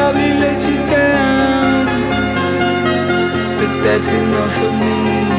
I'd probably let you down. But that's enough for me.